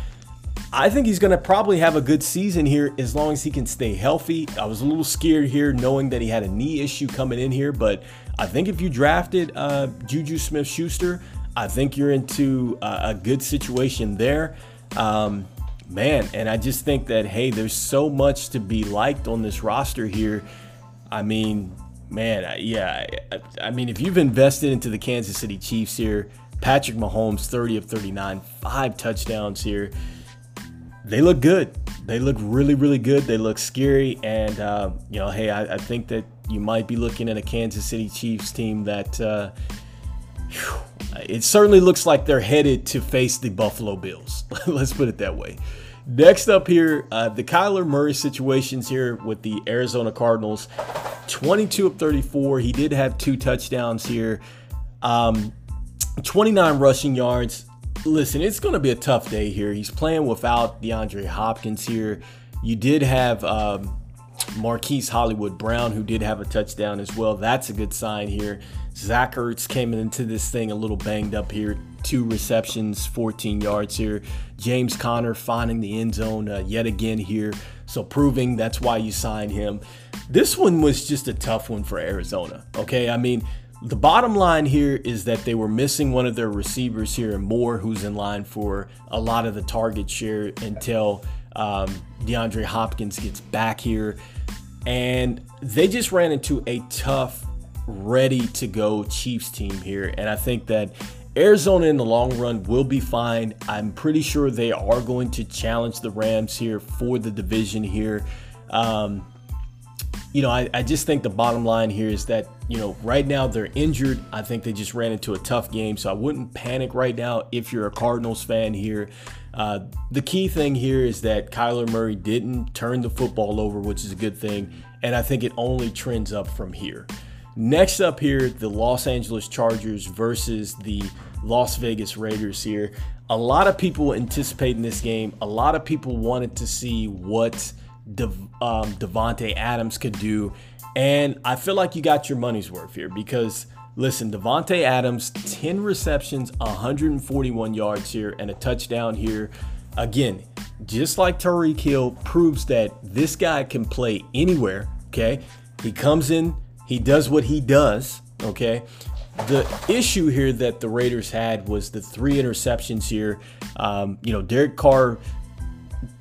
I think he's going to probably have a good season here as long as he can stay healthy. I was a little scared here knowing that he had a knee issue coming in here, but I think if you drafted uh, Juju Smith Schuster, I think you're into a good situation there. Um, man, and I just think that, hey, there's so much to be liked on this roster here. I mean, man, yeah, I, I mean, if you've invested into the Kansas City Chiefs here, Patrick Mahomes, 30 of 39, five touchdowns here they look good. They look really, really good. They look scary. And, uh, you know, hey, I, I, think that you might be looking at a Kansas City Chiefs team that uh, whew, it certainly looks like they're headed to face the Buffalo Bills. Let's put it that way. Next up here, uh, the Kyler Murray situations here with the Arizona Cardinals 22 of 34. He did have two touchdowns here, um, 29 rushing yards. Listen, it's going to be a tough day here. He's playing without DeAndre Hopkins here. You did have um, Marquise Hollywood Brown, who did have a touchdown as well. That's a good sign here. Zach Ertz came into this thing a little banged up here. Two receptions, 14 yards here. James Conner finding the end zone uh, yet again here. So proving that's why you signed him. This one was just a tough one for Arizona. Okay. I mean, the bottom line here is that they were missing one of their receivers here and Moore, who's in line for a lot of the target share until um, DeAndre Hopkins gets back here. And they just ran into a tough, ready to go Chiefs team here. And I think that Arizona in the long run will be fine. I'm pretty sure they are going to challenge the Rams here for the division here. Um, you know, I, I just think the bottom line here is that, you know, right now they're injured. I think they just ran into a tough game. So I wouldn't panic right now if you're a Cardinals fan here. Uh, the key thing here is that Kyler Murray didn't turn the football over, which is a good thing. And I think it only trends up from here. Next up here, the Los Angeles Chargers versus the Las Vegas Raiders here. A lot of people anticipating this game. A lot of people wanted to see what De, um, Davante Adams could do. And I feel like you got your money's worth here because listen, Davante Adams, 10 receptions, 141 yards here, and a touchdown here. Again, just like Tyreek Hill, proves that this guy can play anywhere. Okay. He comes in, he does what he does. Okay. The issue here that the Raiders had was the three interceptions here. Um, you know, Derek Carr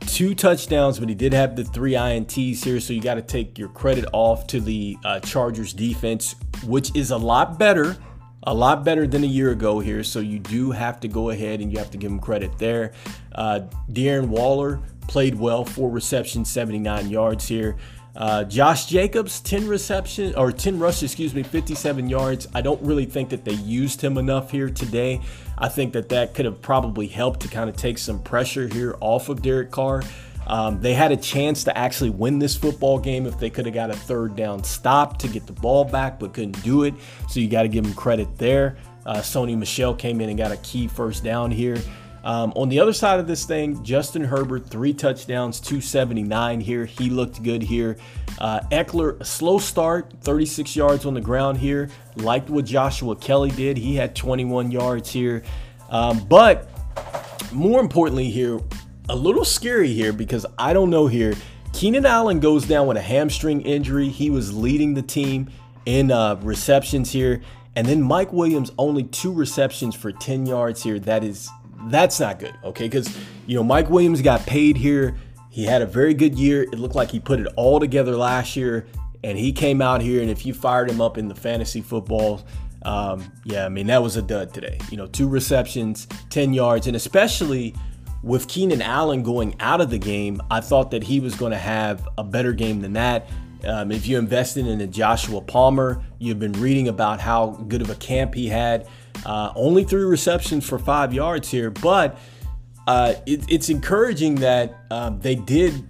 two touchdowns, but he did have the three INTs here. So you got to take your credit off to the uh, Chargers defense, which is a lot better, a lot better than a year ago here. So you do have to go ahead and you have to give him credit there. Uh, Darren Waller played well, four receptions, 79 yards here. Uh, Josh Jacobs, 10 reception or 10 rush, excuse me, 57 yards. I don't really think that they used him enough here today. I think that that could have probably helped to kind of take some pressure here off of Derek Carr. Um, they had a chance to actually win this football game if they could have got a third down stop to get the ball back, but couldn't do it. So you got to give them credit there. Uh, Sony Michel came in and got a key first down here. Um, on the other side of this thing, Justin Herbert, three touchdowns, 279 here. He looked good here. Uh, Ekeler, a slow start, 36 yards on the ground here. Liked what Joshua Kelley did. He had 21 yards here. Um, but more importantly, here, a little scary here because I don't know here. Keenan Allen goes down with a hamstring injury. He was leading the team in uh, receptions here. And then Mike Williams only two receptions for 10 yards here. That is that's not good, okay? Because, you know, Mike Williams got paid here. He had a very good year. It looked like he put it all together last year, and he came out here. And if you fired him up in the fantasy football, um, yeah, I mean, that was a dud today. You know, two receptions, 10 yards, and especially with Keenan Allen going out of the game, I thought that he was going to have a better game than that. Um, if you invested in a Joshua Palmer, you've been reading about how good of a camp he had. Uh, only three receptions for five yards here, but uh, it, it's encouraging that um, they did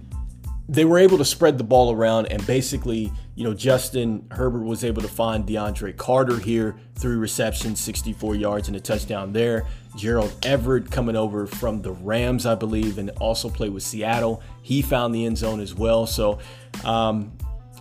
they were able to spread the ball around and basically, you know, Justin Herbert was able to find DeAndre Carter here, three receptions, 64 yards, and a touchdown there. Gerald Everett coming over from the Rams, I believe, and also played with Seattle. He found the end zone as well. So, um,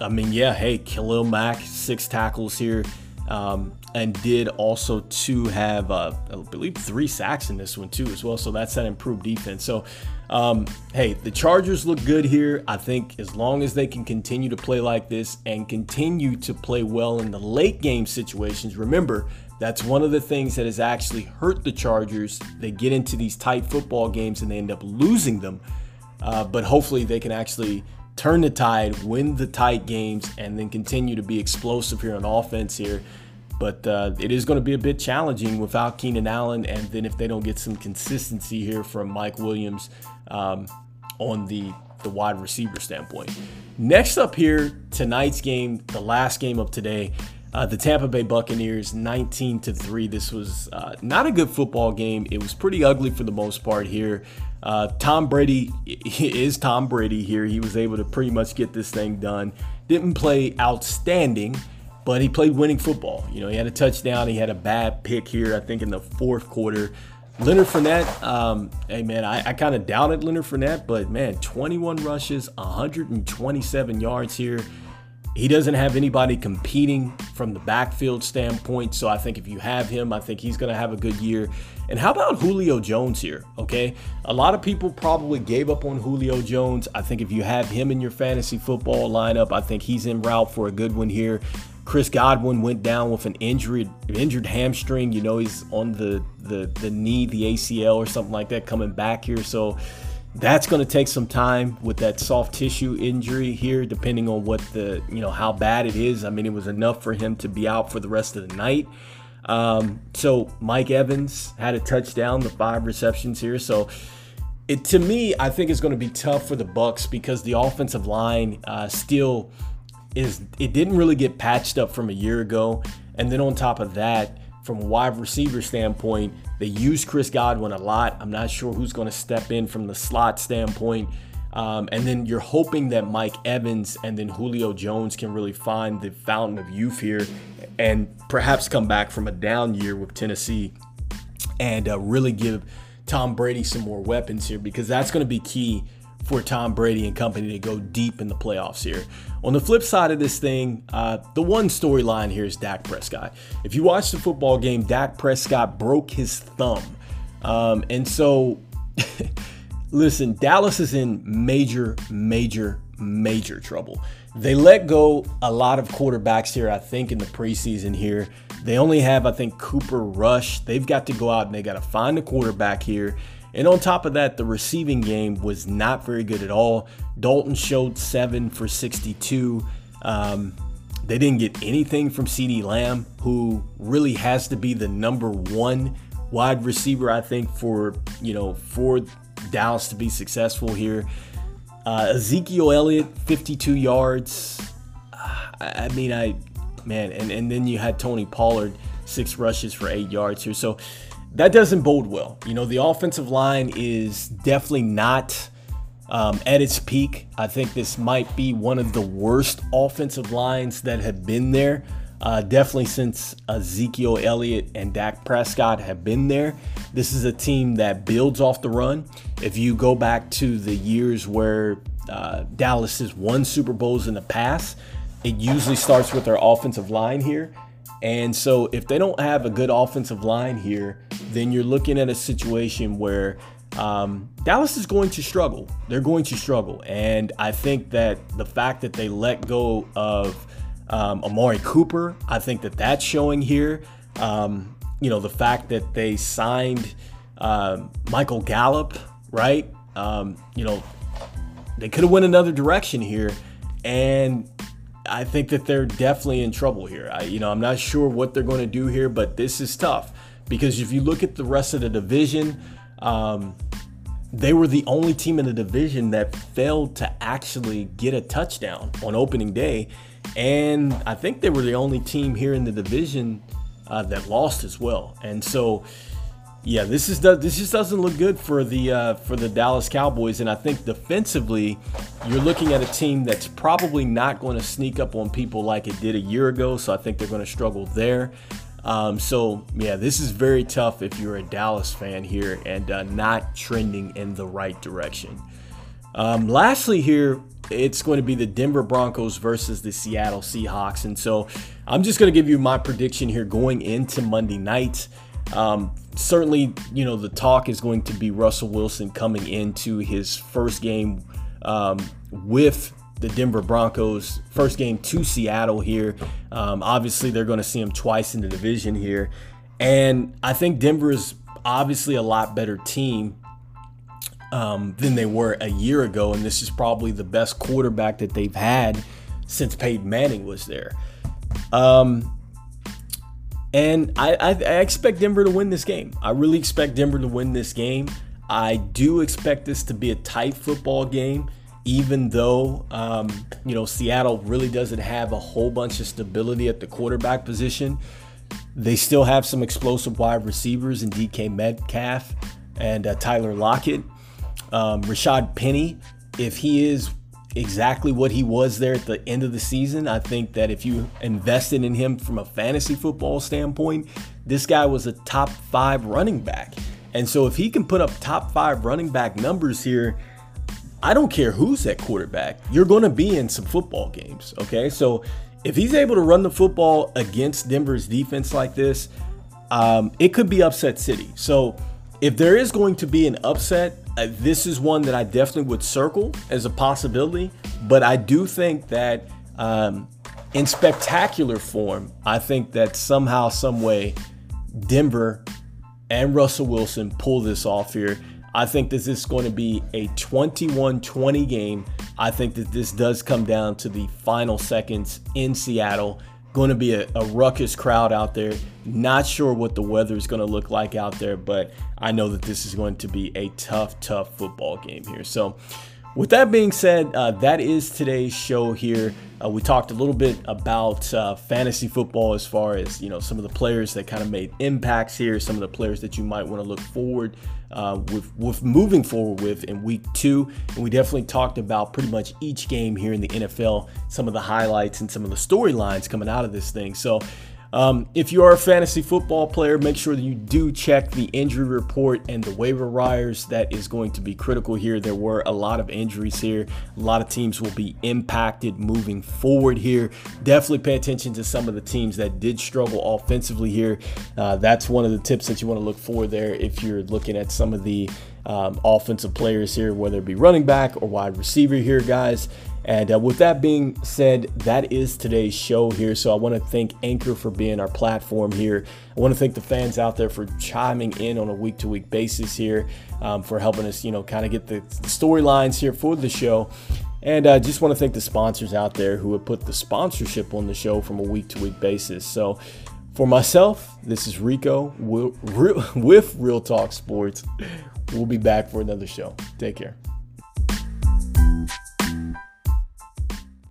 I mean, yeah, hey, Khalil Mack, six tackles here. Um, and did also to have, uh, I believe, three sacks in this one too as well. So that's that improved defense. So, um, hey, the Chargers look good here. I think as long as they can continue to play like this and continue to play well in the late game situations. Remember, that's one of the things that has actually hurt the Chargers. They get into these tight football games and they end up losing them. Uh, but hopefully they can actually turn the tide, win the tight games, and then continue to be explosive here on offense here. But uh, it is going to be a bit challenging without Keenan Allen, and then if they don't get some consistency here from Mike Williams um, on the the wide receiver standpoint. Next up here, tonight's game, the last game of today, uh, the Tampa Bay Buccaneers 19 to 3. This was uh, not a good football game. It was pretty ugly for the most part here. Uh, Tom Brady is Tom Brady here. He was able to pretty much get this thing done. Didn't play outstanding, but he played winning football. You know, he had a touchdown. He had a bad pick here, I think, in the fourth quarter. Leonard Fournette, um, hey man, I, I kind of doubted Leonard Fournette, but man, 21 rushes, 127 yards here. He doesn't have anybody competing from the backfield standpoint. So I think if you have him, I think he's going to have a good year. And how about Julio Jones here? Okay. A lot of people probably gave up on Julio Jones. I think if you have him in your fantasy football lineup, I think he's in route for a good one here. Chris Godwin went down with an injured injured hamstring. You know, he's on the the the knee, the ACL or something like that, coming back here. So that's going to take some time with that soft tissue injury here, depending on what the you know how bad it is. I mean, it was enough for him to be out for the rest of the night. Um, so Mike Evans had a touchdown, the five receptions here. So it to me, I think it's going to be tough for the Bucs because the offensive line uh, still is it didn't really get patched up from a year ago. And then on top of that, from a wide receiver standpoint, they use Chris Godwin a lot. I'm not sure who's going to step in from the slot standpoint. Um, and then you're hoping that Mike Evans and then Julio Jones can really find the fountain of youth here and perhaps come back from a down year with Tennessee and uh, really give Tom Brady some more weapons here because that's going to be key for Tom Brady and company to go deep in the playoffs here. On the flip side of this thing, uh, the one storyline here is Dak Prescott. If you watch the football game, Dak Prescott broke his thumb. Um, and so, listen, Dallas is in major, major, major trouble. They let go a lot of quarterbacks here, I think, in the preseason here. They only have, I think, Cooper Rush. They've got to go out and they got to find a quarterback here. And on top of that, the receiving game was not very good at all. Dalton Schultz seven for 62. Um, they didn't get anything from CeeDee Lamb, who really has to be the number one wide receiver, I think, for you know for Dallas to be successful here. Uh, Ezekiel Elliott, 52 yards. I mean, I man, and, and then you had Tony Pollard, six rushes for eight yards here. So that doesn't bode well. You know, the offensive line is definitely not um, at its peak. I think this might be one of the worst offensive lines that have been there. Uh, definitely since Ezekiel Elliott and Dak Prescott have been there. This is a team that builds off the run. If you go back to the years where uh, Dallas has won Super Bowls in the past, it usually starts with their offensive line here. And so if they don't have a good offensive line here, then you're looking at a situation where um, Dallas is going to struggle. They're going to struggle. And I think that the fact that they let go of um, Amari Cooper, I think that that's showing here. Um, you know, the fact that they signed uh, Michael Gallup, right? Um, you know, they could have went another direction here. And I think that they're definitely in trouble here. I, you know, I'm not sure what they're going to do here, but this is tough because if you look at the rest of the division, um, they were the only team in the division that failed to actually get a touchdown on opening day. And I think they were the only team here in the division uh, that lost as well. And so, yeah, this is this just doesn't look good for the uh, for the Dallas Cowboys. And I think defensively, you're looking at a team that's probably not going to sneak up on people like it did a year ago. So I think they're going to struggle there. Um, so yeah, this is very tough if you're a Dallas fan here and uh, not trending in the right direction. Um, lastly, here it's going to be the Denver Broncos versus the Seattle Seahawks, and so I'm just going to give you my prediction here going into Monday night. Um, certainly, you know the talk is going to be Russell Wilson coming into his first game um, with the Denver Broncos. First game to Seattle here. Um, obviously, they're going to see him twice in the division here. And I think Denver is obviously a lot better team um, than they were a year ago. And this is probably the best quarterback that they've had since Peyton Manning was there. Um, and I, I, I expect Denver to win this game. I really expect Denver to win this game. I do expect this to be a tight football game even though um, you know Seattle really doesn't have a whole bunch of stability at the quarterback position, they still have some explosive wide receivers in DK Metcalf and uh, Tyler Lockett. Um, Rashaad Penny, if he is exactly what he was there at the end of the season, I think that if you invested in him from a fantasy football standpoint, this guy was a top five running back. And so if he can put up top five running back numbers here, I don't care who's at quarterback. You're going to be in some football games, okay? So if he's able to run the football against Denver's defense like this, um, it could be upset city. So if there is going to be an upset, uh, this is one that I definitely would circle as a possibility. But I do think that um, in spectacular form, I think that somehow, some way, Denver and Russell Wilson pull this off here. I think this is going to be a 21 20 game. I think that this does come down to the final seconds in Seattle. Going to be a, a ruckus crowd out there. Not sure what the weather is going to look like out there, but I know that this is going to be a tough, tough football game here. So, with that being said, uh, that is today's show here. Uh, we talked a little bit about uh, fantasy football as far as you know some of the players that kind of made impacts here, some of the players that you might want to look forward uh, with with moving forward with in week two. And we definitely talked about pretty much each game here in the NFL, some of the highlights and some of the storylines coming out of this thing. So um, if you are a fantasy football player, make sure that you do check the injury report and the waiver wires. That is going to be critical here. There were a lot of injuries here. A lot of teams will be impacted moving forward here. Definitely pay attention to some of the teams that did struggle offensively here. Uh, that's one of the tips that you want to look for there if you're looking at some of the um, offensive players here, whether it be running back or wide receiver here, guys. And uh, with that being said, that is today's show here. So I want to thank Anchor for being our platform here. I want to thank the fans out there for chiming in on a week to week basis here, um, for helping us, you know, kind of get the, storylines here for the show. And I uh, just want to thank the sponsors out there who have put the sponsorship on the show from a week to week basis. So for myself, this is Rico with Real Talk Sports. We'll be back for another show. Take care.